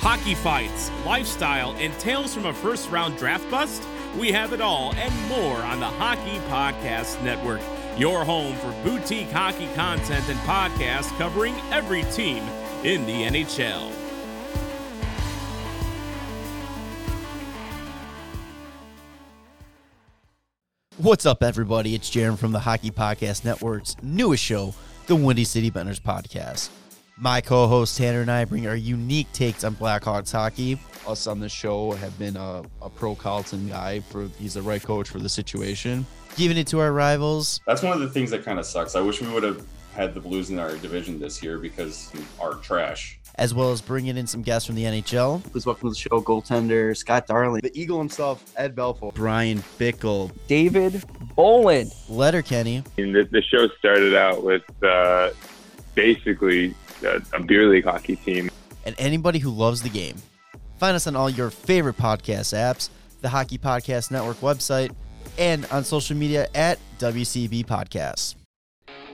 Hockey fights, lifestyle, and tales from a first round draft bust? We have it all and more on the Hockey Podcast Network, your home for boutique hockey content and podcasts covering every team in the NHL. What's up, everybody? It's Jaron from the Hockey Podcast Network's newest show, the Windy City Benders Podcast. My co host Tanner and I bring our unique takes on Blackhawks hockey. us on this show have been a, a pro Carlton guy for he's the right coach for the situation. Giving it to our rivals. That's one of the things that kind of sucks. I wish we would have had the Blues in our division this year because our trash. as well as bringing in some guests from the NHL. Please welcome to the show goaltender Scott Darling, the Eagle himself, Ed Belfour, Bryan Bickell, David Bolland. Letterkenny, mean, the, the show started out with uh, basically a, a beer league hockey team. and anybody who loves the game. Find us on all your favorite podcast apps, the Hockey Podcast Network website, and on social media at WCB Podcasts.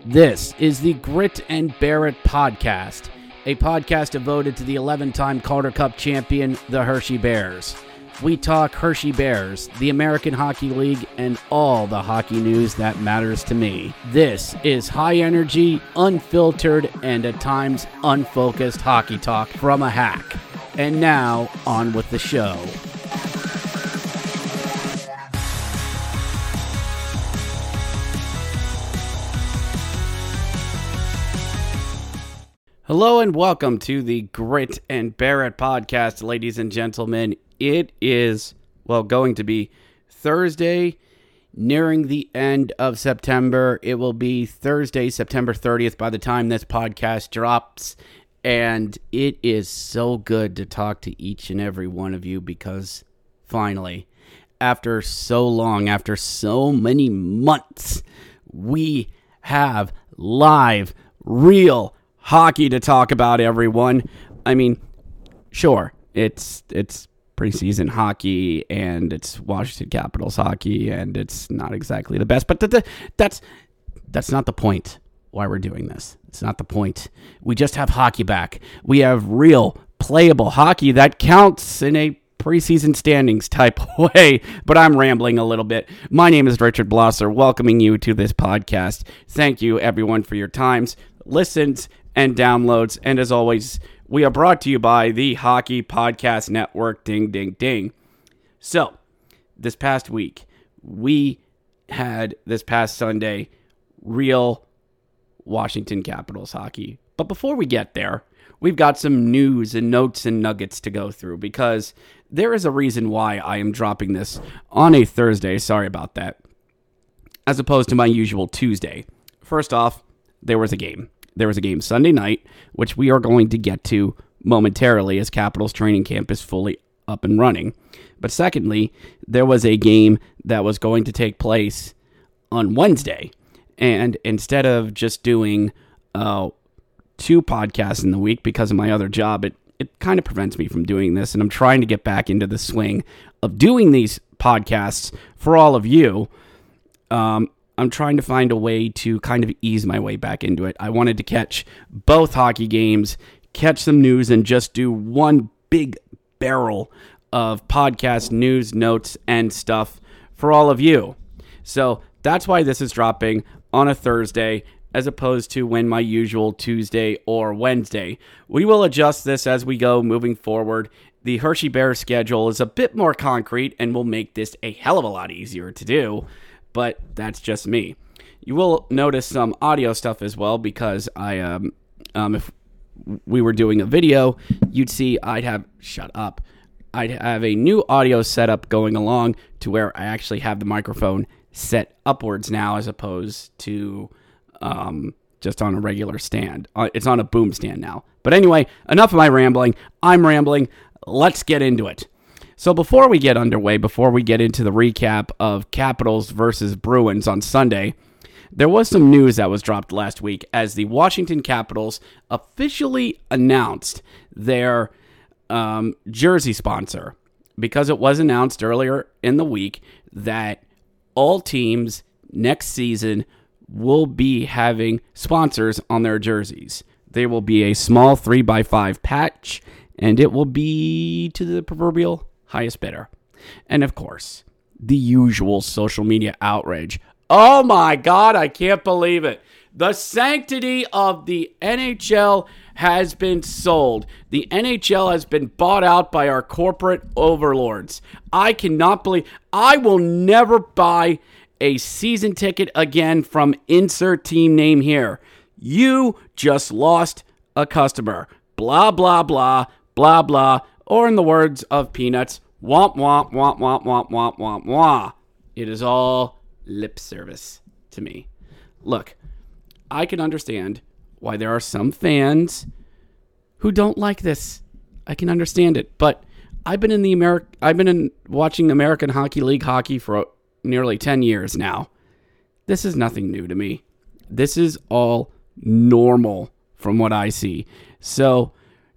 This is the Grit and Bear It podcast, a podcast devoted to the 11 time Calder Cup champion, the Hershey Bears. We talk Hershey Bears, the American Hockey League, and all the hockey news that matters to me. This is high energy, unfiltered, and at times unfocused hockey talk from a hack. And now, on with the show. Hello and welcome to the Grit and Bear It podcast, ladies and gentlemen. It is, well, going to be Thursday, nearing the end of September. It will be Thursday, September 30th by the time this podcast drops. And it is so good to talk to each and every one of you because finally, after so long, after so many months, we have live, real hockey to talk about everyone. I mean, sure, it's it's preseason hockey and it's Washington Capitals hockey and it's not exactly the best, but th- th- that's that's not the point why we're doing this. It's not the point. We just have hockey back. We have real playable hockey that counts in a preseason standings type way, but I'm rambling a little bit. My name is Richard Blosser, welcoming you to this podcast. Thank you, everyone, for your times, listens, and downloads. And as always, we are brought to you by the Hockey Podcast Network. Ding, ding, ding. So, this past week, we had this past Sunday real Washington Capitals hockey. But before we get there, we've got some news and notes and nuggets to go through because there is a reason why I am dropping this on a Thursday. Sorry about that. As opposed to my usual Tuesday. First off, there was a game. There was a game Sunday night, which we are going to get to momentarily as Capitals training camp is fully up and running. But secondly, there was a game that was going to take place on Wednesday. And instead of just doing uh, two podcasts in the week because of my other job, it, it kind of prevents me from doing this. And I'm trying to get back into the swing of doing these podcasts for all of you. Um, I'm trying to find a way to kind of ease my way back into it. I wanted to catch both hockey games, catch some news, and just do one big barrel of podcast news, notes, and stuff for all of you. So that's why this is dropping on a Thursday as opposed to when my usual Tuesday or Wednesday. We will adjust this as we go moving forward. The Hershey Bears schedule is a bit more concrete and will make this a hell of a lot easier to do, but that's just me. You will notice some audio stuff as well because I um um if we were doing a video, you'd see I'd have shut up. I'd have a new audio setup going along to where I actually have the microphone set upwards now as opposed to um, just on a regular stand. Uh, it's on a boom stand now. But anyway, enough of my rambling. I'm rambling. Let's get into it. So before we get underway, before we get into the recap of Capitals versus Bruins on Sunday, there was some news that was dropped last week as the Washington Capitals officially announced their um, jersey sponsor because it was announced earlier in the week that all teams next season will be having sponsors on their jerseys. There will be a small 3x5 patch, and it will be to the proverbial highest bidder. And of course, the usual social media outrage. Oh my God, I can't believe it. The sanctity of the NHL has been sold. The NHL has been bought out by our corporate overlords. I cannot believe I will never buy a season ticket again from insert team name here. You just lost a customer. Blah, blah, blah, blah, blah. Or in the words of Peanuts, womp, womp, womp, womp, womp, womp, womp, womp. It is all lip service to me. Look, I can understand why there are some fans who don't like this. I can understand it, but I've been in the Ameri- I've been in watching American Hockey League hockey for nearly 10 years now. This is nothing new to me. This is all normal from what I see. So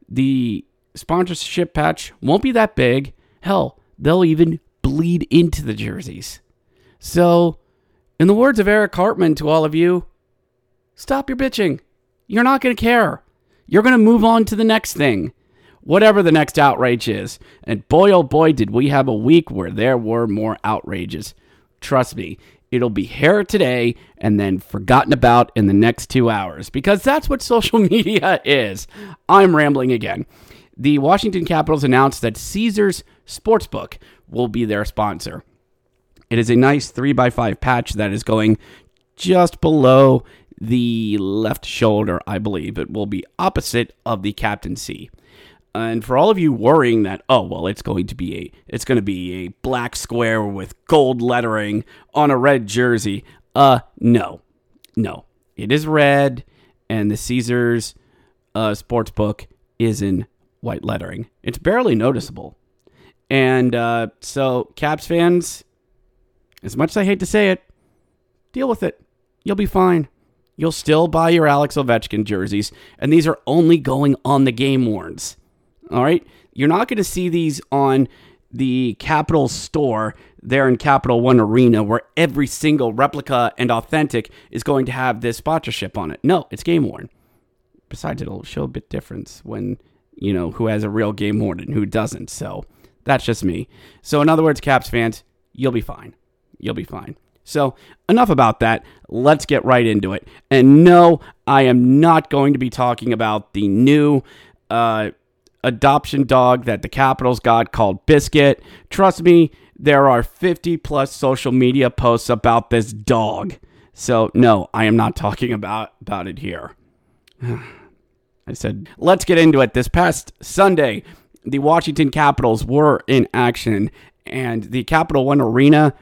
the sponsorship patch won't be that big. Hell, they'll even bleed into the jerseys. So, in the words of Eric Hartman to all of you, stop your bitching. You're not going to care. You're going to move on to the next thing, whatever the next outrage is. And boy, oh boy, did we have a week where there were more outrages. Trust me, it'll be here today and then forgotten about in the next two hours because that's what social media is. I'm rambling again. The Washington Capitals announced that Caesars Sportsbook will be their sponsor. It is a nice 3x5 patch that is going just below the left shoulder, I believe. It will be opposite of the captaincy. And for all of you worrying that, oh well, it's going to be a it's going to be a black square with gold lettering on a red jersey. Uh, no, no, it is red, and the Caesars uh, sports book is in white lettering. It's barely noticeable, and uh, so Caps fans, as much as I hate to say it, deal with it. You'll be fine. You'll still buy your Alex Ovechkin jerseys, and these are only going on the game warns. All right. You're not going to see these on the Capital store there in Capital One Arena where every single replica and authentic is going to have this sponsorship on it. No, it's game worn. Besides, it'll show a bit difference when, you know, who has a real game worn and who doesn't. So that's just me. So, in other words, Caps fans, you'll be fine. You'll be fine. So, enough about that. Let's get right into it. And no, I am not going to be talking about the new uh, adoption dog that the Capitals got called Biscuit. Trust me, there are 50 plus social media posts about this dog. So no, I am not talking about about it here. I said, let's get into it. This past Sunday, the Washington Capitals were in action and the Capital One Arena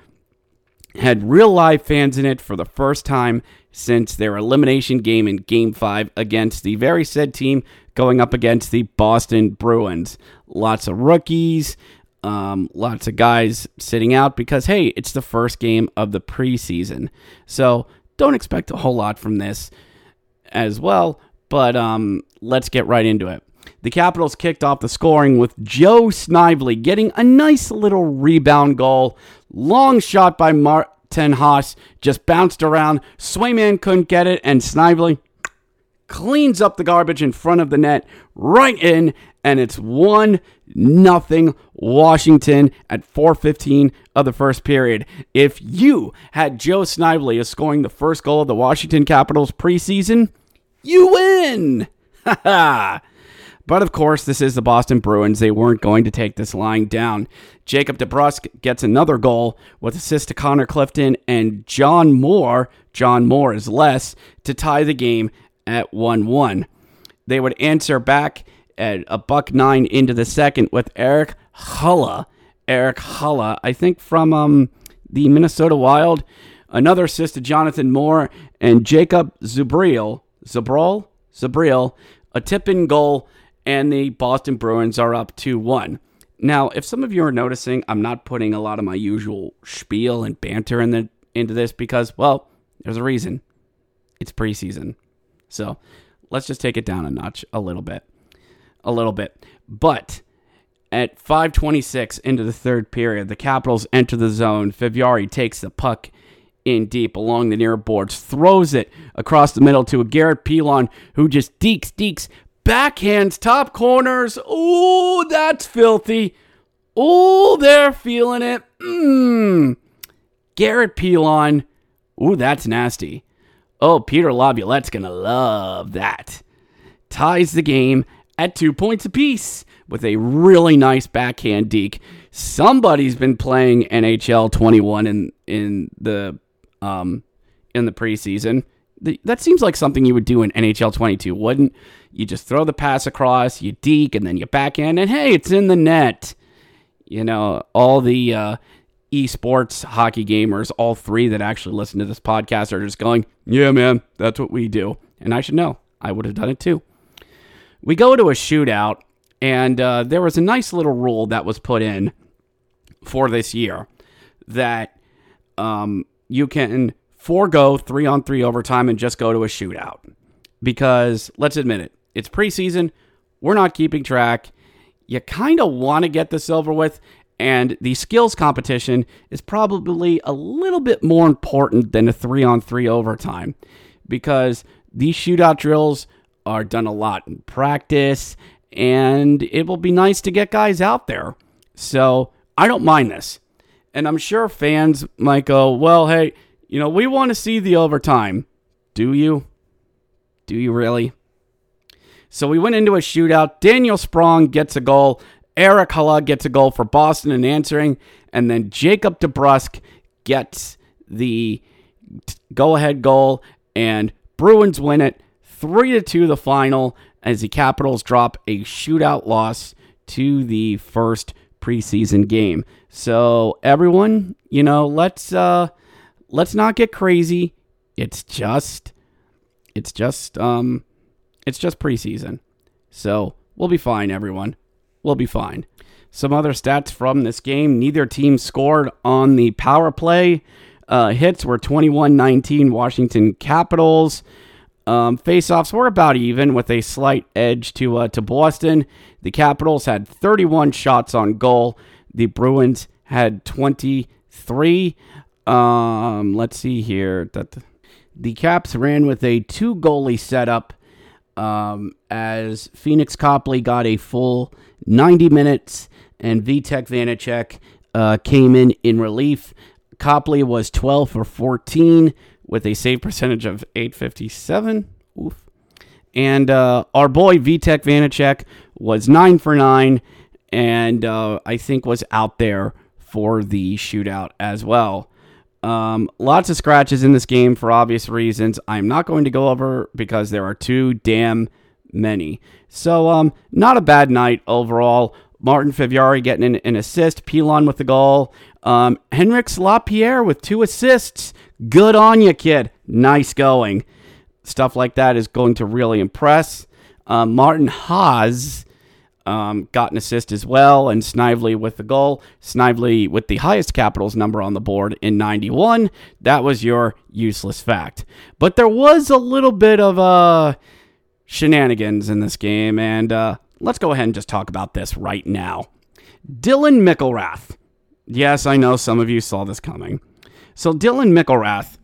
had real live fans in it for the first time since their elimination game in Game 5 against the very said team going up against the Boston Bruins. Lots of rookies, um, lots of guys sitting out because, hey, it's the first game of the preseason. So don't expect a whole lot from this as well, but um, let's get right into it. The Capitals kicked off the scoring with Joe Snively getting a nice little rebound goal. Long shot by Martin Has, just bounced around. Swayman couldn't get it, and Snively cleans up the garbage in front of the net, right in, and it's 1 nothing Washington at 4:15 of the first period. If you had Joe Snively as scoring the first goal of the Washington Capitals preseason, you win. Ha ha. But of course, this is the Boston Bruins. They weren't going to take this lying down. Jacob DeBrusk gets another goal with assist to Connor Clifton and John Moore. John Moore is less to tie the game at 1 1. They would answer back at a buck nine into the second with Eric Haula. Eric Haula, I think from um, the Minnesota Wild. Another assist to Jonathan Moore and Jacob Zubriel Zabrol, Zabril, a tip in goal, and the Boston Bruins are up 2 1. Now, if some of you are noticing, I'm not putting a lot of my usual spiel and banter in the, into this because, well, there's a reason. It's preseason. So let's just take it down a notch a little bit. A little bit. But at 526 into the third period, the Capitals enter the zone. Fehervary takes the puck in deep along the near boards, throws it across the middle to a Garrett Pilon who just deeks, deeks, backhands, top corners. Ooh, that's filthy. Ooh, they're feeling it. Mmm. Garrett Pilon. Ooh, that's nasty. Oh, Peter Laviolette's going to love that. Ties the game at two points apiece with a really nice backhand deke. Somebody's been playing NHL 21 in in the um in the preseason. The, that seems like something you would do in NHL 22, wouldn't? You just throw the pass across, you deke, and then you backhand, and hey, it's in the net. You know, all the uh, esports hockey gamers, all three that actually listen to this podcast, are just going, yeah, man, that's what we do. And I should know. I would have done it too. We go to a shootout, and uh, there was a nice little rule that was put in for this year that um, you can forego three on three overtime and just go to a shootout. Because let's admit it, it's preseason. We're not keeping track. You kind of want to get this over with. And the skills competition is probably a little bit more important than a three on three overtime because these shootout drills are done a lot in practice and it will be nice to get guys out there. So I don't mind this. And I'm sure fans might go, well, hey, you know, we want to see the overtime. Do you? Do you really? So we went into a shootout. Daniel Sprong gets a goal. Eric Haula gets a goal for Boston in answering. And then Jacob DeBrusk gets the go ahead goal. And Bruins win it 3 to 2 the final as the Capitals drop a shootout loss to the first preseason game. So everyone, you know, let's uh let's not get crazy. It's just it's just um it's just preseason. So we'll be fine, everyone. We'll be fine. Some other stats from this game neither team scored on the power play. Uh, hits were 21 19 Washington Capitals. Um, faceoffs were about even with a slight edge to uh, to Boston. The Capitals had 31 shots on goal. The Bruins had 23. Um, let's see here. The Caps ran with a two goalie setup um, as Phoenix Copley got a full 90 minutes and Vitek Vanecek uh, came in in relief. Copley was 12 for 14 with a save percentage of 857. Oof. And uh, our boy Vitek Vanecek was 9 for 9 and uh, I think was out there for the shootout as well. Um, lots of scratches in this game for obvious reasons. I'm not going to go over because there are too damn many. So, um, not a bad night overall. Martin Fehervary getting an, an assist, Pilon with the goal. Um, Hendrix Lapierre with two assists. Good on you, kid. Nice going. Stuff like that is going to really impress. Um, Martin Has um, got an assist as well, and Snively with the goal. Snively with the highest Capitals number on the board in 91. That was your useless fact. But there was a little bit of uh, shenanigans in this game, and uh, let's go ahead and just talk about this right now. Dylan McIlrath. Yes, I know some of you saw this coming. So Dylan McIlrath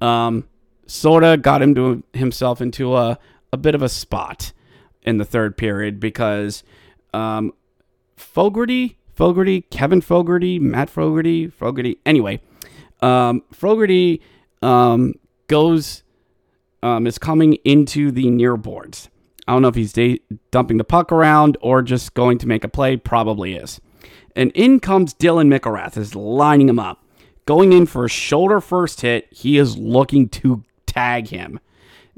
um, sort of got him to himself into a, a bit of a spot in the third period because um, Fogarty, Fogarty, Kevin Fogarty, Matt Fogarty, Fogarty. Anyway, um, Fogarty um, goes um, is coming into the near boards. I don't know if he's de- dumping the puck around or just going to make a play. Probably is. And in comes Dylan McIlrath, is lining him up, going in for a shoulder first hit. He is looking to tag him.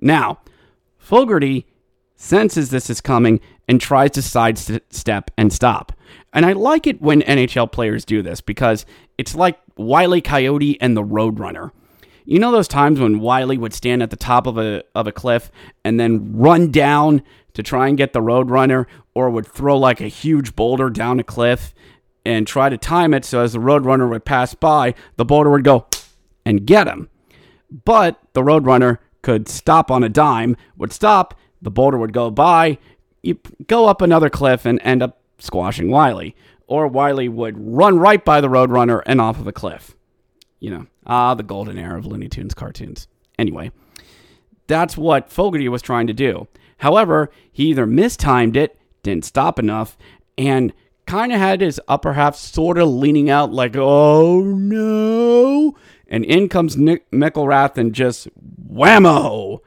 Now, Fogarty senses this is coming and tries to sidestep and stop. And I like it when NHL players do this because it's like Wiley Coyote and the Roadrunner. You know those times when Wiley would stand at the top of a of a cliff and then run down to try and get the roadrunner, or would throw like a huge boulder down a cliff and try to time it so as the roadrunner would pass by, the boulder would go and get him. But the roadrunner could stop on a dime, would stop, the boulder would go by, you go up another cliff and end up squashing Wiley. Or Wiley would run right by the roadrunner and off of a cliff. You know, ah, the golden era of Looney Tunes cartoons. Anyway, that's what Fogarty was trying to do. However, he either mistimed it, didn't stop enough, and kind of had his upper half sort of leaning out like, oh no. And in comes Nick McIlrath and just whammo.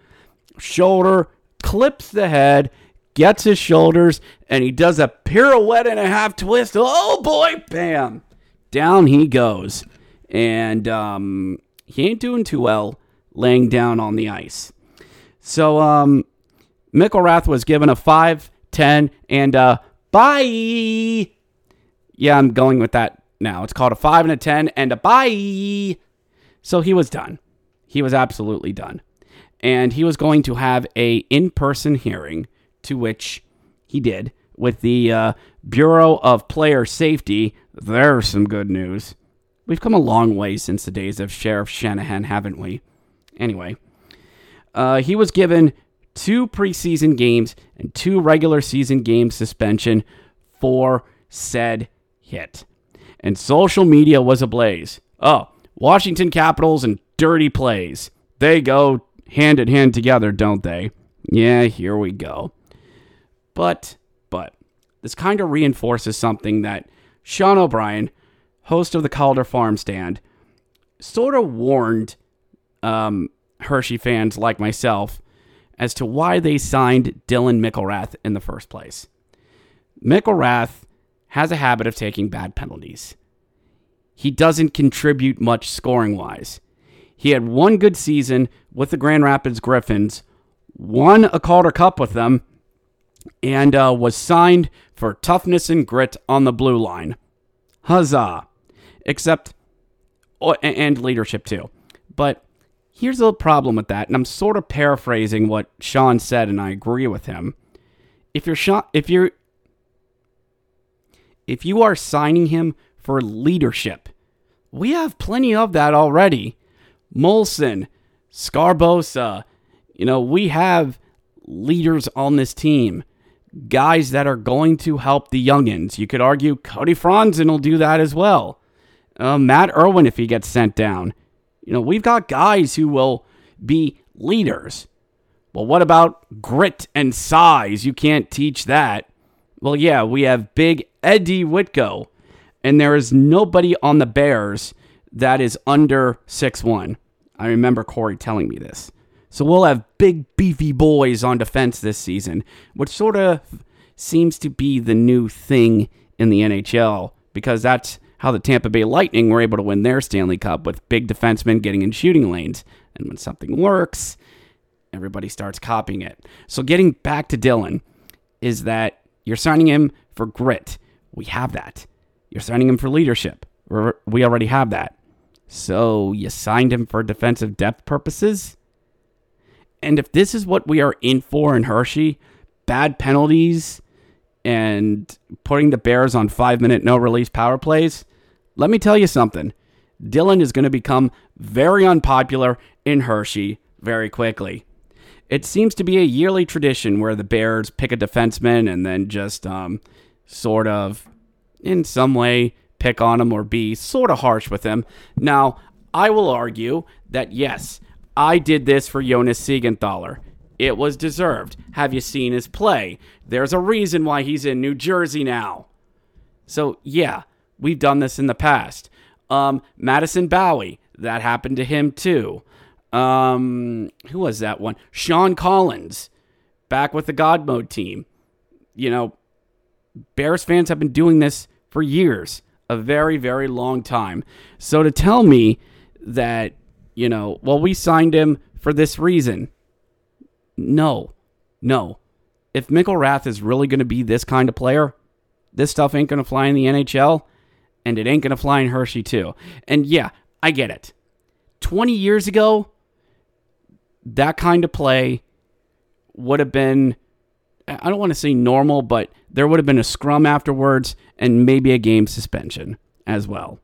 Shoulder clips the head, gets his shoulders, and he does a pirouette and a half twist. Oh boy, bam. Down he goes. And um, he ain't doing too well laying down on the ice. So um, McIlrath was given a 5, 10, and a bye. Yeah, I'm going with that now. It's called a 5 and a 10 and a bye. So he was done. He was absolutely done. And he was going to have a in-person hearing to which he did with the uh, Bureau of Player Safety. There's some good news. We've come a long way since the days of Sheriff Shanahan, haven't we? Anyway, uh, he was given two preseason games and two regular season game suspension for said hit. And social media was ablaze. Oh, Washington Capitals and dirty plays. They go hand in hand together, don't they? Yeah, here we go. But, but, this kind of reinforces something that Sean O'Brien, host of the Calder Farm Stand, sort of warned um, Hershey fans like myself as to why they signed Dylan McIlrath in the first place. McIlrath has a habit of taking bad penalties. He doesn't contribute much scoring wise. He had one good season with the Grand Rapids Griffins, won a Calder Cup with them, and uh, was signed for toughness and grit on the blue line. Huzzah! Except, and leadership too. But here's the problem with that, and I'm sort of paraphrasing what Sean said, and I agree with him. If you're if you're if you are signing him for leadership, we have plenty of that already. Molson, Sgarbossa, you know, we have leaders on this team, guys that are going to help the youngins. You could argue Cody Franson will do that as well. Uh, Matt Irwin, if he gets sent down. You know, we've got guys who will be leaders. Well, what about grit and size? You can't teach that. Well, yeah, we have big Eddie Wittchow, and there is nobody on the Bears that is under six one. I remember Corey telling me this. So we'll have big, beefy boys on defense this season, which sort of seems to be the new thing in the NHL because that's how the Tampa Bay Lightning were able to win their Stanley Cup with big defensemen getting in shooting lanes. And when something works, everybody starts copying it. So getting back to Dylan is that you're signing him for grit. We have that. You're signing him for leadership. We already have that. So you signed him for defensive depth purposes? And if this is what we are in for in Hershey, bad penalties and putting the Bears on five minute no release power plays, let me tell you something. Dylan is going to become very unpopular in Hershey very quickly. It seems to be a yearly tradition where the Bears pick a defenseman and then just um, sort of, in some way, pick on him or be sort of harsh with him. Now, I will argue that yes, I did this for Jonas Siegenthaler. It was deserved. Have you seen his play? There's a reason why he's in New Jersey now. So, yeah, We've done this in the past. Um, Madison Bowey, that happened to him too. Um, who was that one? Sean Collins, back with the God Mode team. You know, Bears fans have been doing this for years, a very, very long time. So to tell me that, you know, well, we signed him for this reason. No, no. If McIlrath is really going to be this kind of player, this stuff ain't going to fly in the NHL and it ain't going to fly in Hershey, too. And yeah, I get it. 20 years ago, that kind of play would have been, I don't want to say normal, but there would have been a scrum afterwards and maybe a game suspension as well.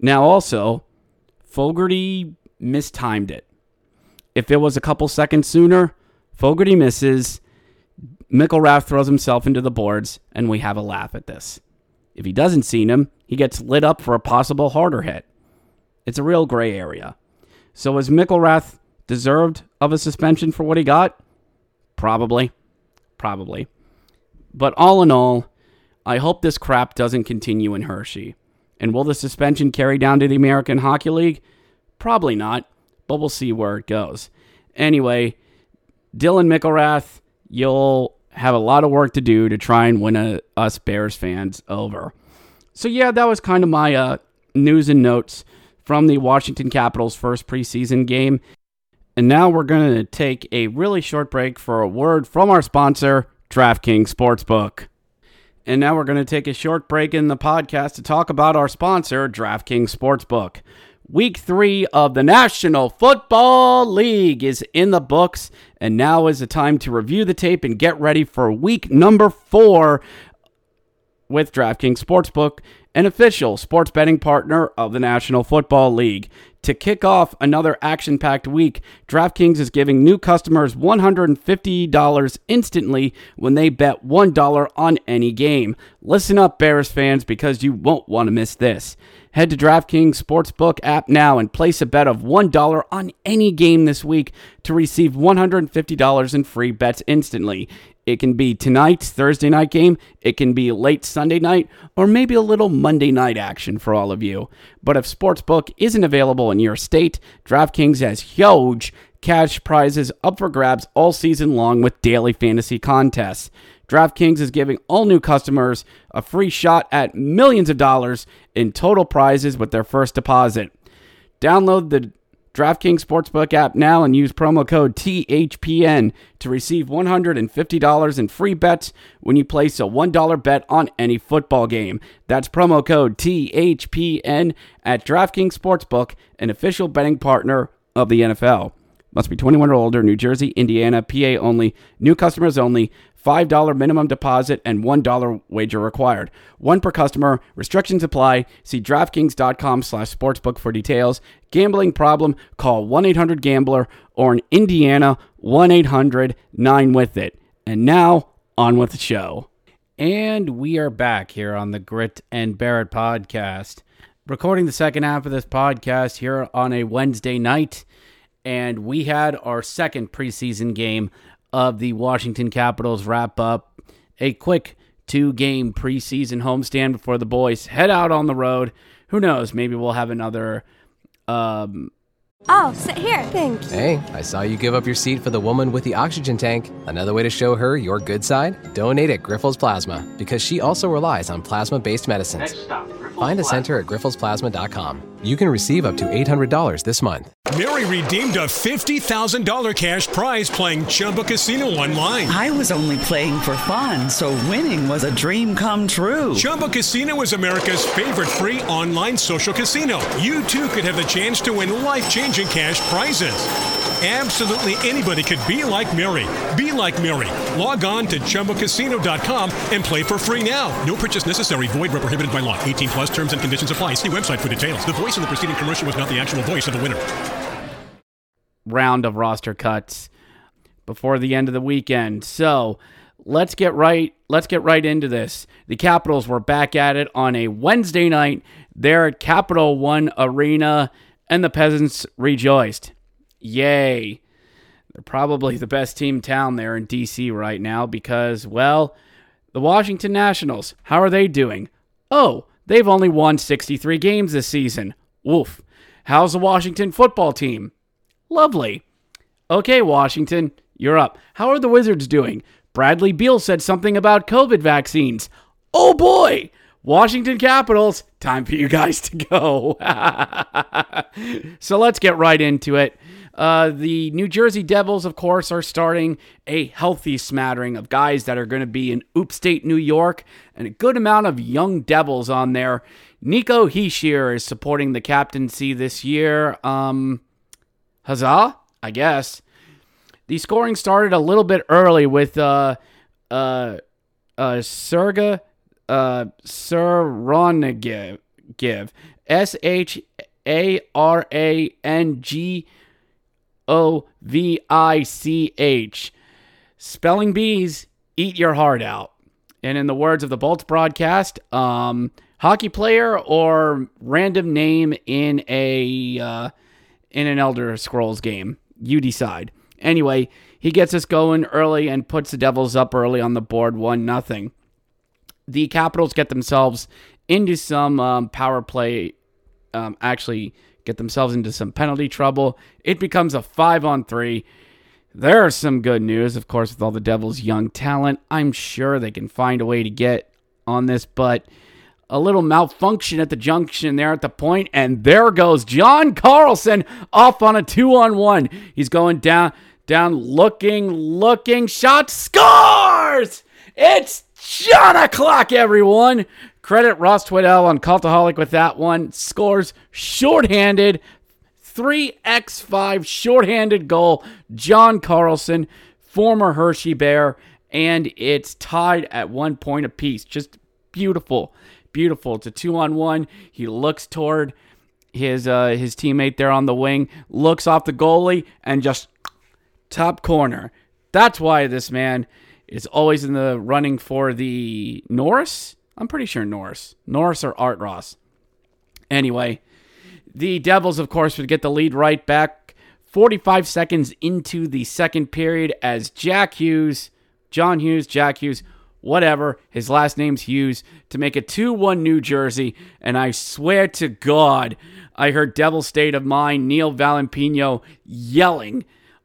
Now, also, Fogarty mistimed it. If it was a couple seconds sooner, Fogarty misses, McIlrath throws himself into the boards, and we have a laugh at this. If he doesn't see him, he gets lit up for a possible harder hit. It's a real gray area. So is McIlrath deserved of a suspension for what he got? Probably. Probably. But all in all, I hope this crap doesn't continue in Hershey. And will the suspension carry down to the American Hockey League? Probably not, but we'll see where it goes. Anyway, Dylan McIlrath, you'll have a lot of work to do to try and win a, us Bears fans over. So, yeah, that was kind of my uh, news and notes from the Washington Capitals' first preseason game. And now we're going to take a really short break for a word from our sponsor, DraftKings Sportsbook. And now we're going to take a short break in the podcast to talk about our sponsor, DraftKings Sportsbook. Week three of the National Football League is in the books, and now is the time to review the tape and get ready for week number four with DraftKings Sportsbook, an official sports betting partner of the National Football League. To kick off another action packed week, DraftKings is giving new customers $150 instantly when they bet $1 on any game. Listen up, Bears fans, because you won't want to miss this. Head to DraftKings Sportsbook app now and place a bet of $1 on any game this week to receive $150 in free bets instantly. It can be tonight's Thursday night game, it can be late Sunday night, or maybe a little Monday night action for all of you. But if Sportsbook isn't available in your state, DraftKings has huge cash prizes up for grabs all season long with daily fantasy contests. DraftKings is giving all new customers a free shot at millions of dollars in total prizes with their first deposit. Download the DraftKings Sportsbook app now and use promo code THPN to receive $150 in free bets when you place a $1 bet on any football game. That's promo code THPN at DraftKings Sportsbook, an official betting partner of the NFL. Must be 21 or older, New Jersey, Indiana, PA only, new customers only. $5 minimum deposit and $1 wager required. One per customer. Restrictions apply. See DraftKings.com slash sportsbook for details. Gambling problem? Call 1-800-GAMBLER or in Indiana, 1-800-9-WITH-IT. And now, on with the show. And we are back here on the Grit and Bear It podcast. Recording the second half of this podcast here on a Wednesday night. And we had our second preseason game of the Washington Capitals wrap up a quick two game preseason homestand before the boys head out on the road. Who knows? Maybe we'll have another. Um, oh, sit here. Thank you. Hey, I saw you give up your seat for the woman with the oxygen tank. Another way to show her your good side? Donate at Grifols Plasma because she also relies on plasma based medicines. Stop, Find a center at grifolsplasma.com. You can receive up to $800 this month. Mary redeemed a $50,000 cash prize playing Chumba Casino online. I was only playing for fun, so winning was a dream come true. Chumba Casino is America's favorite free online social casino. You too could have the chance to win life changing cash prizes. Absolutely anybody could be like Mary. Be like Mary. Log on to ChumbaCasino.com and play for free now. No purchase necessary. Void where prohibited by law. 18 plus terms and conditions apply. See website for details. The voice in the preceding commercial was not the actual voice of the winner. Round of roster cuts before the end of the weekend. So let's get right let's get right into this. The Capitals were back at it on a Wednesday night there at Capital One Arena, and the peasants rejoiced. Yay. They're probably the best team town there in DC right now because, well, the Washington Nationals, how are they doing? Oh, they've only won 63 games this season. Woof. How's the Washington football team? Lovely. Okay, Washington, you're up. How are the Wizards doing? Bradley Beal said something about COVID vaccines. Oh boy! Washington Capitals, time for you guys to go. so let's get right into it. Uh, the New Jersey Devils, of course, are starting a healthy smattering of guys that are going to be in upstate New York and a good amount of young Devils on there. Nico Hischier is supporting the captaincy this year. Um, huzzah, I guess. The scoring started a little bit early with uh, uh, uh, Serga uh, Give S H A R A N G O V I C H. Spelling bees, eat your heart out. And in the words of the Bolts broadcast, um, hockey player or random name in a uh, in an Elder Scrolls game, you decide. Anyway, he gets us going early and puts the Devils up early on the board, one nothing. The Capitals get themselves into some um, power play, um, actually get themselves into some penalty trouble. It becomes a five on three. There's some good news, of course, with all the Devils' young talent. I'm sure they can find a way to get on this, but a little malfunction at the junction there at the point, and there goes John Carlson off on a two on one. He's going down, down, looking, looking, shot, scores! It's John o'clock, everyone. Credit Ross Tweddell on Cultaholic with that one. Scores shorthanded. 3x5 shorthanded goal. John Carlson, former Hershey Bear. And it's tied at one point apiece. Just beautiful. Beautiful. It's a two on one. He looks toward his uh, his teammate there on the wing, looks off the goalie, and just top corner. That's why this man is always in the running for the Norris I'm pretty sure Norris. Norris or Art Ross. Anyway, the Devils, of course, would get the lead right back 45 seconds into the second period as Jack Hughes, John Hughes, Jack Hughes, whatever, his last name's Hughes, to make it 2 1 New Jersey. And I swear to God, I heard Devil State of Mind, Neil Valampino yelling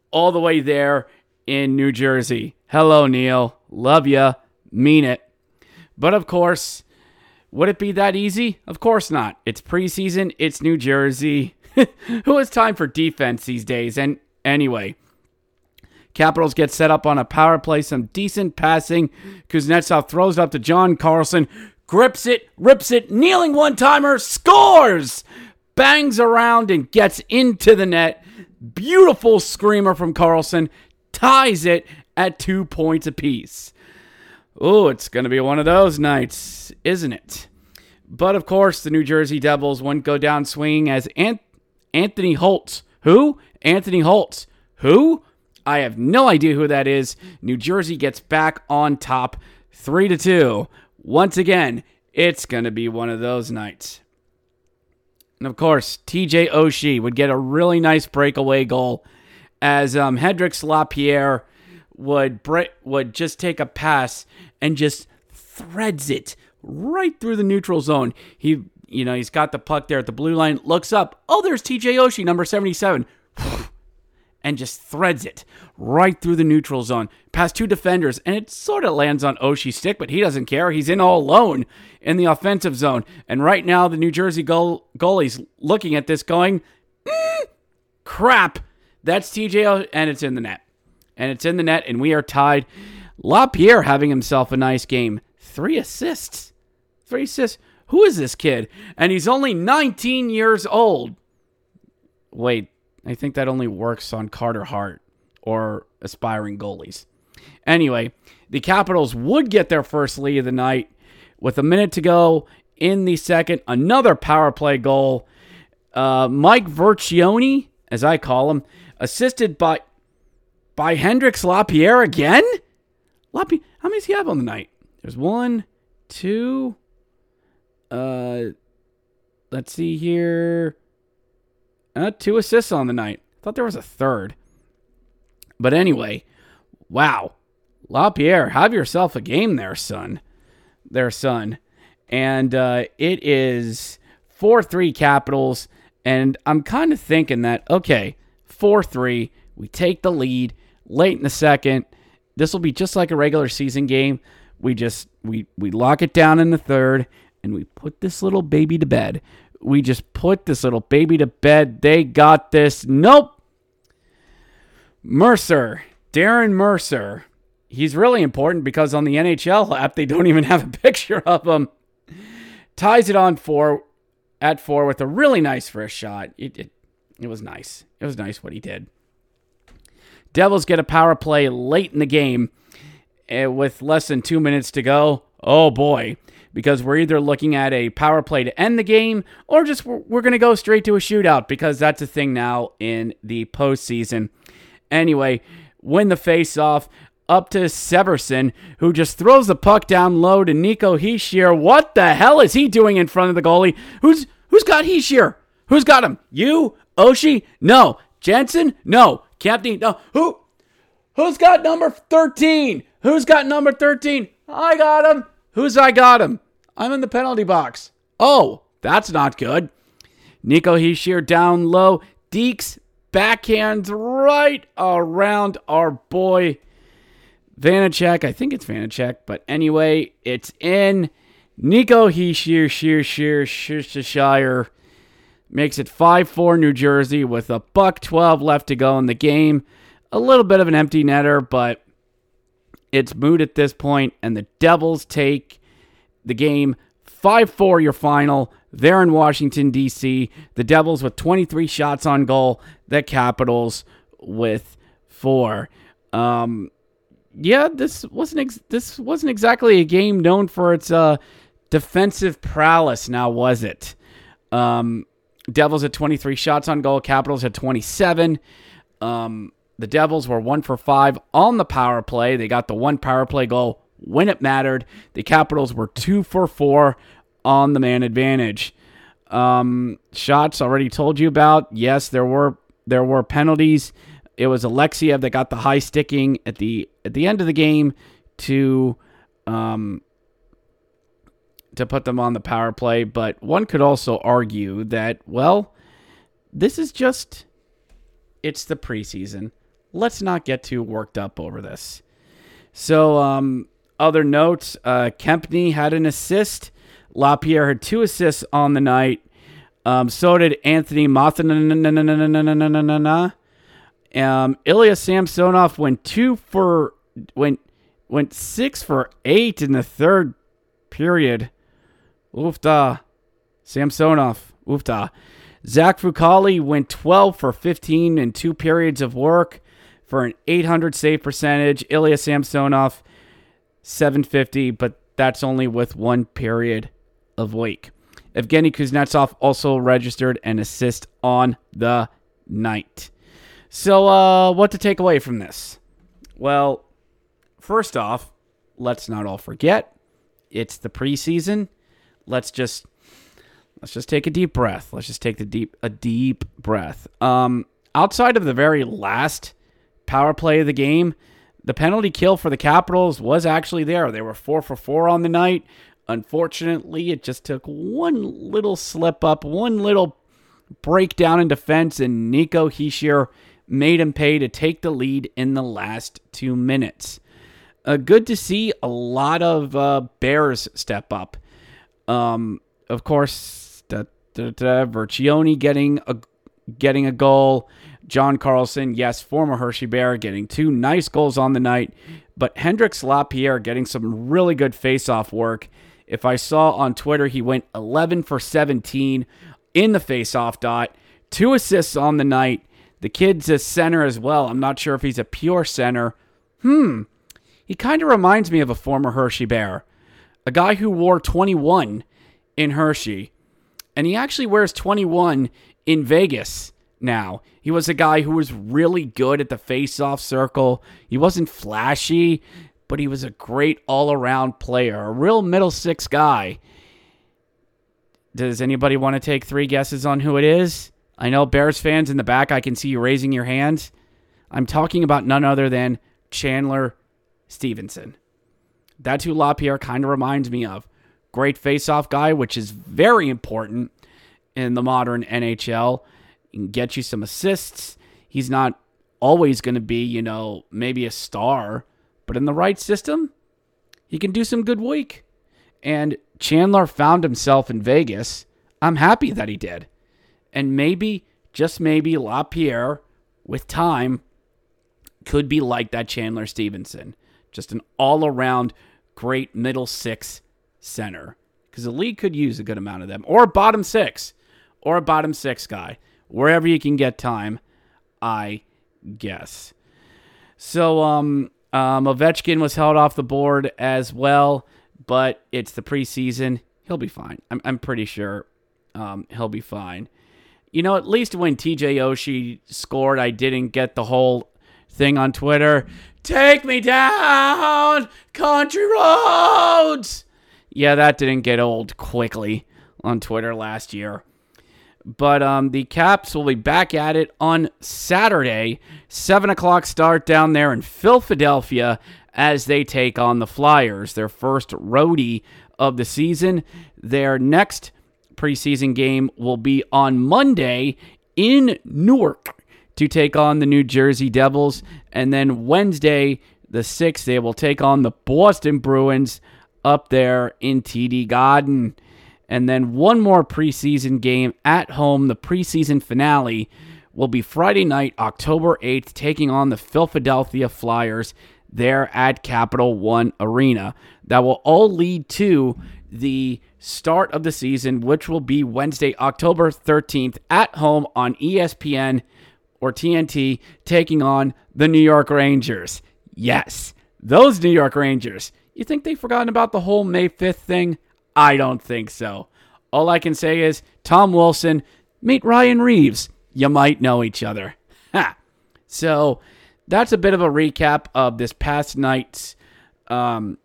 all the way there in New Jersey. Hello, Neil. Love ya. Mean it. But of course, would it be that easy? Of course not. It's preseason, it's New Jersey. Who has time for defense these days? And anyway, Capitals get set up on a power play, some decent passing. Kuznetsov throws up to John Carlson, grips it, rips it, kneeling one timer, scores! Bangs around and gets into the net. Beautiful screamer from Carlson, ties it at two points apiece. Oh, it's going to be one of those nights, isn't it? But of course, the New Jersey Devils wouldn't go down swinging as Ant- Anthony Holtz. Who? Anthony Holtz. Who? I have no idea who that is. New Jersey gets back on top 3 to 2. Once again, it's going to be one of those nights. And of course, TJ Oshie would get a really nice breakaway goal as um, Lapierre would break, would just take a pass and just threads it right through the neutral zone. He, you know, he's got the puck there at the blue line, looks up. Oh, there's TJ Oshie, number 77. And just threads it right through the neutral zone, past two defenders, and it sort of lands on Oshie's stick, but he doesn't care. He's in all alone in the offensive zone. And right now, the New Jersey goal, goalie's looking at this going, mm, crap, that's TJ, and it's in the net and it's in the net, and we are tied. LaPierre having himself a nice game. Three assists. Three assists. Who is this kid? And he's only 19 years old. Wait, I think that only works on Carter Hart or aspiring goalies. Anyway, the Capitals would get their first lead of the night with a minute to go in the second. Another power play goal. Uh, Mike Vercioni, as I call him, assisted by by Hendrix Lapierre again? Lapierre, how many does he have on the night? There's one, two, uh, let's see here. Uh, two assists on the night. Thought there was a third. But anyway, wow. LaPierre, have yourself a game there, son. There, son. And uh, it is 4 3 Capitals. And I'm kind of thinking that, okay, 4 3, we take the lead late in the second. This will be just like a regular season game. We just we we lock it down in the third and we put this little baby to bed. We just put this little baby to bed. They got this. Nope. Mercer, Darren Mercer. He's really important because on the NHL app, they don't even have a picture of him. Ties it on four at four with a really nice first shot. It, it, it was nice. It was nice what he did. Devils get a power play late in the game eh, with less than two minutes to go. Oh boy, because we're either looking at a power play to end the game or just we're, going to go straight to a shootout because that's a thing now in the postseason. Anyway, win the face off up to Severson, who just throws the puck down low to Nico Hischier. What the hell is he doing in front of the goalie? Who's who's got Hischier? Who's got him? You? Oshie? No. Jensen? No. Captain? No. Who? Who's got number 13? Who's got number 13? I got him. Who's I got him? I'm in the penalty box. Oh, that's not good. Nico Hischier down low. Deeks backhands right around our boy Vanecek. I think it's Vanecek, but anyway, it's in. Nico Hischier, sheer, sheer, sheer, shire makes it 5-4 New Jersey with a buck 12 left to go in the game. A little bit of an empty netter, but it's moot at this point, and the Devils take the game 5 4 your final. They're in Washington, D.C. The Devils with 23 shots on goal, the Capitals with four. Um, yeah, this wasn't ex- this wasn't exactly a game known for its uh, defensive prowess. Now was it? Um, Devils had 23 shots on goal. Capitals had 27. Um, the Devils were one for five on the power play. They got the one power play goal when it mattered. The Capitals were two for four on the man advantage. Um, shots already told you about. Yes, there were there were penalties. It was Alexeyev that got the high sticking at the at the end of the game to um, to put them on the power play. But one could also argue that well, this is just it's the preseason. Let's not get too worked up over this. So, um, other notes: uh, Kempny had an assist. Lapierre had two assists on the night. Um, so did Anthony Mantha. Um, Ilya Samsonov went two for went went six for eight in the third period. Oofta. Samsonov. Oofta. Zach Fucale went 12 for 15 in two periods of work for an 800 save percentage. Ilya Samsonov, 750, but that's only with one period of wake. Evgeny Kuznetsov also registered an assist on the night. So, uh, what to take away from this? Well, first off, let's not all forget it's the preseason. Let's just let's just take a deep breath. Let's just take the deep a deep breath. Um, outside of the very last power play of the game, the penalty kill for the Capitals was actually there. They were four for four on the night. Unfortunately, it just took one little slip up, one little breakdown in defense, and Nico Hischier made him pay to take the lead in the last two minutes. Uh, good to see a lot of uh, Bears step up. Um, of course, da, da, da, getting a getting a goal. John Carlson, yes, former Hershey Bear, getting two nice goals on the night. But Hendrix Lapierre getting some really good face-off work. If I saw on Twitter, he went 11 for 17 in the face-off dot. Two assists on the night. The kid's a center as well. I'm not sure if he's a pure center. Hmm. He kind of reminds me of a former Hershey Bear. A guy who wore 21 in Hershey. And he actually wears 21 in Vegas now. He was a guy who was really good at the face-off circle. He wasn't flashy, but he was a great all-around player, a real middle six guy. Does anybody want to take three guesses on who it is? I know Bears fans in the back, I can see you raising your hands. I'm talking about none other than Chandler Stephenson. That's who Lapierre kind of reminds me of. Great face-off guy, which is very important in the modern NHL. He can get you some assists. He's not always going to be, you know, maybe a star, but in the right system, he can do some good work. And Chandler found himself in Vegas. I'm happy that he did. And maybe, just maybe, Lapierre, with time, could be like that Chandler Stephenson, just an all around great middle six center. Because the league could use a good amount of them, or a bottom six, or a bottom six guy, wherever you can get time, I guess. So, um, um, Ovechkin was held off the board as well, but it's the preseason. He'll be fine. I'm, I'm pretty sure um, he'll be fine. You know, at least when TJ Oshie scored, I didn't get the whole thing on Twitter. Take me down, country roads. Yeah, that didn't get old quickly on Twitter last year. But um, the Caps will be back at it on Saturday, 7 o'clock start down there in Philadelphia as they take on the Flyers, their first roadie of the season. Their next preseason game will be on Monday in Newark to take on the New Jersey Devils. And then Wednesday, the 6th, they will take on the Boston Bruins up there in TD Garden. And then one more preseason game at home. The preseason finale will be Friday night, October 8th, taking on the Philadelphia Flyers there at Capital One Arena. That will all lead to the start of the season, which will be Wednesday, October 13th at home on ESPN or TNT, taking on the New York Rangers. Yes, those New York Rangers. You think they've forgotten about the whole May 5th thing? I don't think so. All I can say is Tom Wilson, meet Ryan Reaves. You might know each other. Ha. So that's a bit of a recap of this past night's um,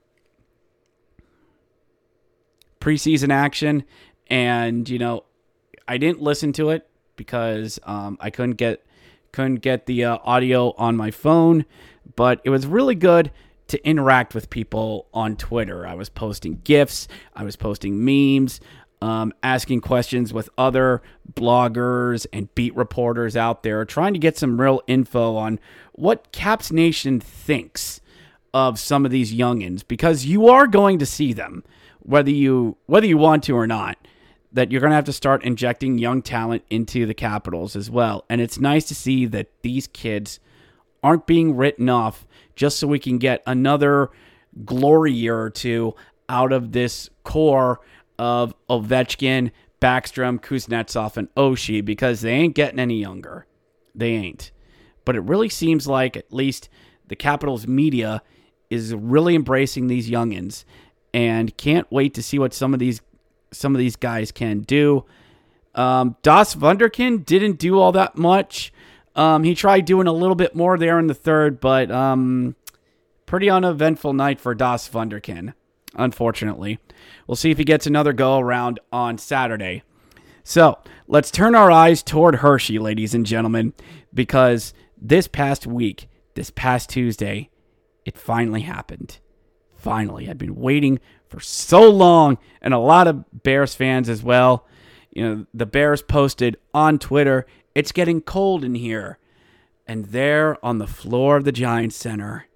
preseason action. And, you know, I didn't listen to it because um, I couldn't get couldn't get the uh, audio on my phone, but it was really good to interact with people on Twitter. I was posting gifs, I was posting memes, um, asking questions with other bloggers and beat reporters out there, trying to get some real info on what Caps Nation thinks of some of these youngins, because you are going to see them, whether you whether you want to or not. That you're going to have to start injecting young talent into the Capitals as well, and it's nice to see that these kids aren't being written off just so we can get another glory year or two out of this core of Ovechkin, Backstrom, Kuznetsov, and Oshie because they ain't getting any younger. They ain't. But it really seems like at least the Capitals media is really embracing these youngins and can't wait to see what some of these some of these guys can do. Um, Das Wunderkind didn't do all that much. Um, he tried doing a little bit more there in the third, but um, pretty uneventful night for Das Wunderkind, unfortunately. We'll see if he gets another go around on Saturday. So let's turn our eyes toward Hershey, ladies and gentlemen, because this past week, this past Tuesday, it finally happened. Finally, I've been waiting for so long, and a lot of Bears fans as well. You know, the Bears posted on Twitter, it's getting cold in here. And there on the floor of the Giants Center,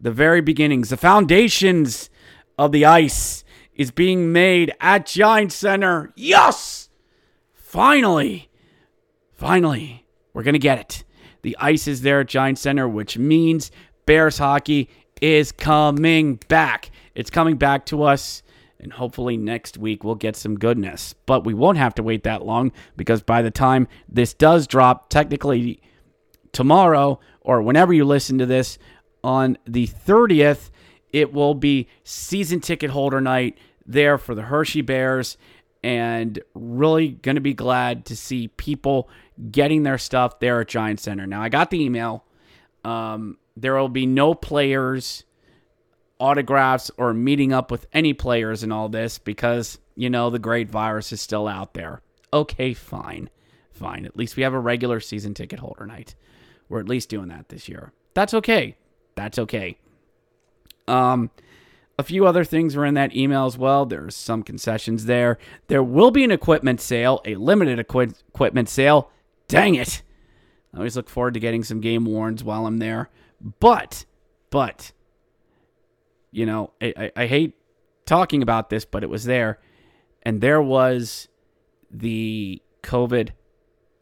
the very beginnings, the foundations of the ice is being made at Giant Center. Yes! Finally. Finally. We're going to get it. The ice is there at Giant Center, which means Bears hockey is coming back. It's coming back to us, and hopefully next week we'll get some goodness. But we won't have to wait that long because by the time this does drop, technically tomorrow or whenever you listen to this on the 30th, it will be season ticket holder night there for the Hershey Bears. And really going to be glad to see people getting their stuff there at Giant Center. Now, I got the email. Um, there will be no players, autographs, or meeting up with any players in all this because, you know, the great virus is still out there. Okay, fine. Fine. At least we have a regular season ticket holder night. We're at least doing that this year. That's okay. That's okay. Um, a few other things were in that email as well. There's some concessions there. There will be an equipment sale, a limited equi- equipment sale. Dang it. I always look forward to getting some game warns while I'm there. But, but, you know, I, I, I hate talking about this, but it was there. And there was the COVID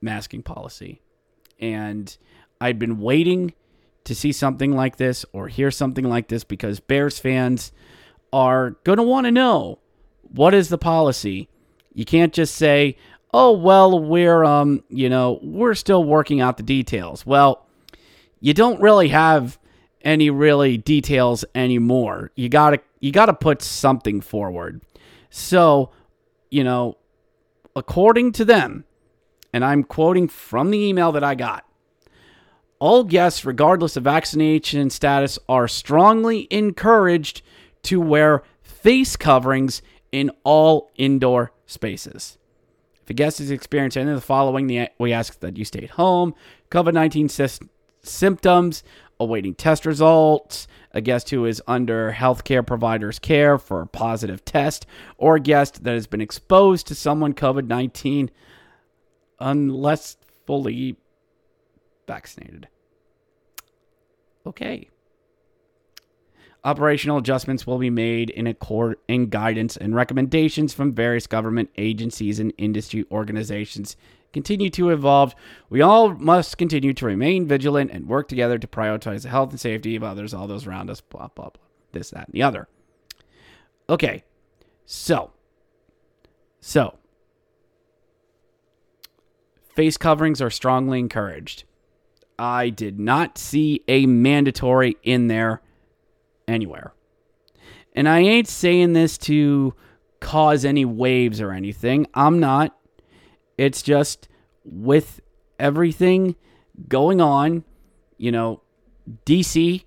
masking policy. And I'd been waiting to see something like this or hear something like this because Bears fans are going to want to know what is the policy. You can't just say, "Oh, well, we're um, you know, we're still working out the details." Well, you don't really have any really details anymore. You got to you got to put something forward. So, you know, according to them, and I'm quoting from the email that I got. All guests, regardless of vaccination status, are strongly encouraged to wear face coverings in all indoor spaces. If a guest is experiencing any of the following, we ask that you stay at home. COVID 19 symptoms, awaiting test results, a guest who is under healthcare provider's care for a positive test, or a guest that has been exposed to someone COVID 19 unless fully vaccinated. Okay. Operational adjustments will be made in accord in guidance and recommendations from various government agencies and industry organizations continue to evolve. We all must continue to remain vigilant and work together to prioritize the health and safety of others, all those around us, blah, blah, blah. This, that, and the other. Okay. So, so, face coverings are strongly encouraged. I did not see a mandatory in there anywhere. And I ain't saying this to cause any waves or anything. I'm not. It's just with everything going on, you know, DC,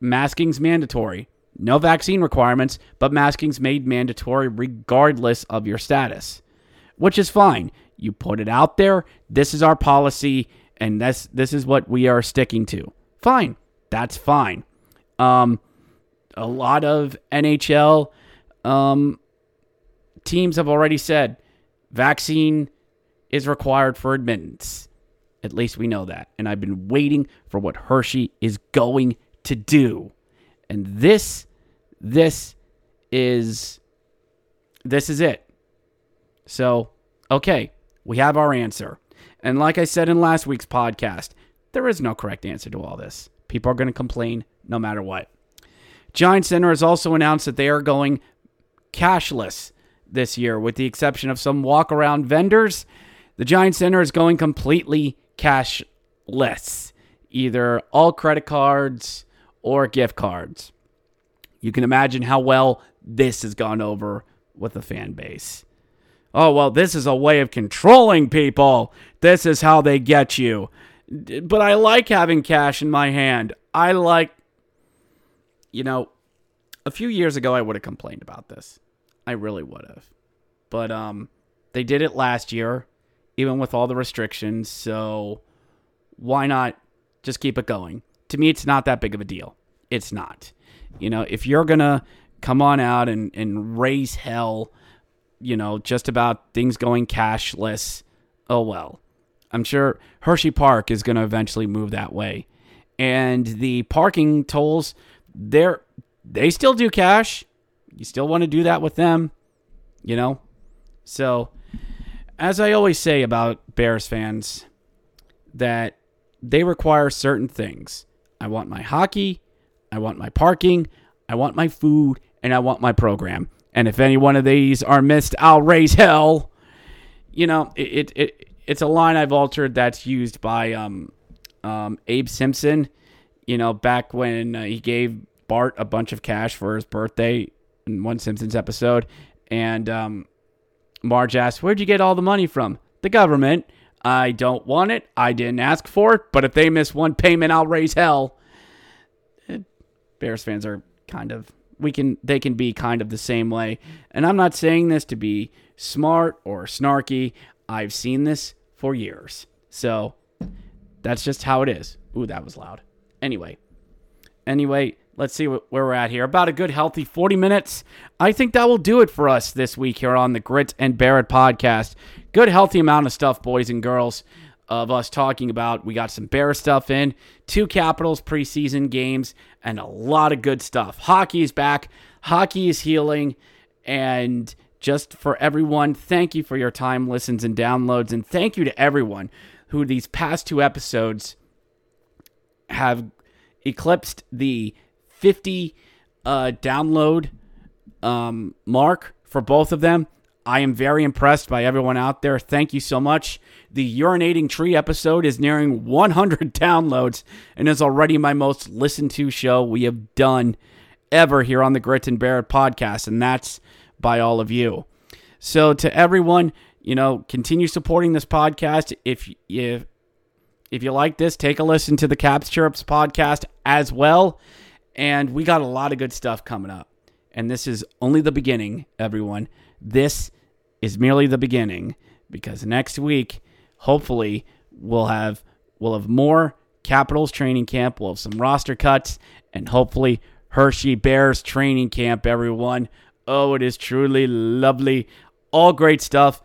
masking's mandatory. No vaccine requirements, but masking's made mandatory regardless of your status, which is fine. You put it out there. This is our policy, and this this is what we are sticking to. Fine, that's fine. Um, a lot of NHL um, teams have already said vaccine is required for admittance. At least we know that. And I've been waiting for what Hershey is going to do. And this, this is, this is it. So, okay, we have our answer. And like I said in last week's podcast, there is no correct answer to all this. People are going to complain no matter what. Giant Center has also announced that they are going cashless this year, with the exception of some walk around vendors. The Giant Center is going completely cashless, either all credit cards or gift cards. You can imagine how well this has gone over with the fan base. Oh, well, this is a way of controlling people. This is how they get you. But I like having cash in my hand. I like you know, a few years ago I would have complained about this. I really would have. But um they did it last year even with all the restrictions, so why not just keep it going? To me it's not that big of a deal. It's not. You know, if you're going to come on out and and raise hell, you know, just about things going cashless, oh well. I'm sure Hershey Park is going to eventually move that way. And the parking tolls they're they still do cash. You still want to do that with them, you know? So, as I always say about Bears fans, that they require certain things. I want my hockey, I want my parking, I want my food, and I want my program. And if any one of these are missed, I'll raise hell. You know, it, it, it it's a line I've altered that's used by um, um, Abe Simpson. You know, back when uh, he gave Bart a bunch of cash for his birthday in one Simpsons episode. And um, Marge asked, Where'd you get all the money from? The government. I don't want it. I didn't ask for it. But if they miss one payment, I'll raise hell. Bears fans are kind of we can they can be kind of the same way. And I'm not saying this to be smart or snarky. I've seen this for years. So that's just how it is. Ooh, that was loud. Anyway. Anyway, let's see where we're at here. About a good, healthy 40 minutes. I think that will do it for us this week here on the Grit and Bear It podcast. Good, healthy amount of stuff, boys and girls, of us talking about. We got some Bear stuff in, two Capitals preseason games, and a lot of good stuff. Hockey is back, hockey is healing, and just for everyone, thank you for your time, listens, and downloads. And thank you to everyone who these past two episodes have eclipsed the 50 uh, download um, mark for both of them. I am very impressed by everyone out there. Thank you so much. The Urinating Tree episode is nearing 100 downloads and is already my most listened to show we have done ever here on the Grit and Bear It podcast, and that's by all of you. So, to everyone, you know, continue supporting this podcast. If you if you like this, take a listen to the Caps Chirps podcast as well. And we got a lot of good stuff coming up. And this is only the beginning, everyone. This is merely the beginning because next week, hopefully, we'll have we'll have more Capitals training camp. We'll have some roster cuts and hopefully Hershey Bears training camp, everyone. Oh, it is truly lovely. All great stuff.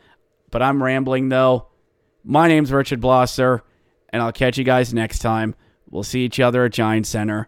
But I'm rambling though. My name's Richard Blosser, and I'll catch you guys next time. We'll see each other at Giant Center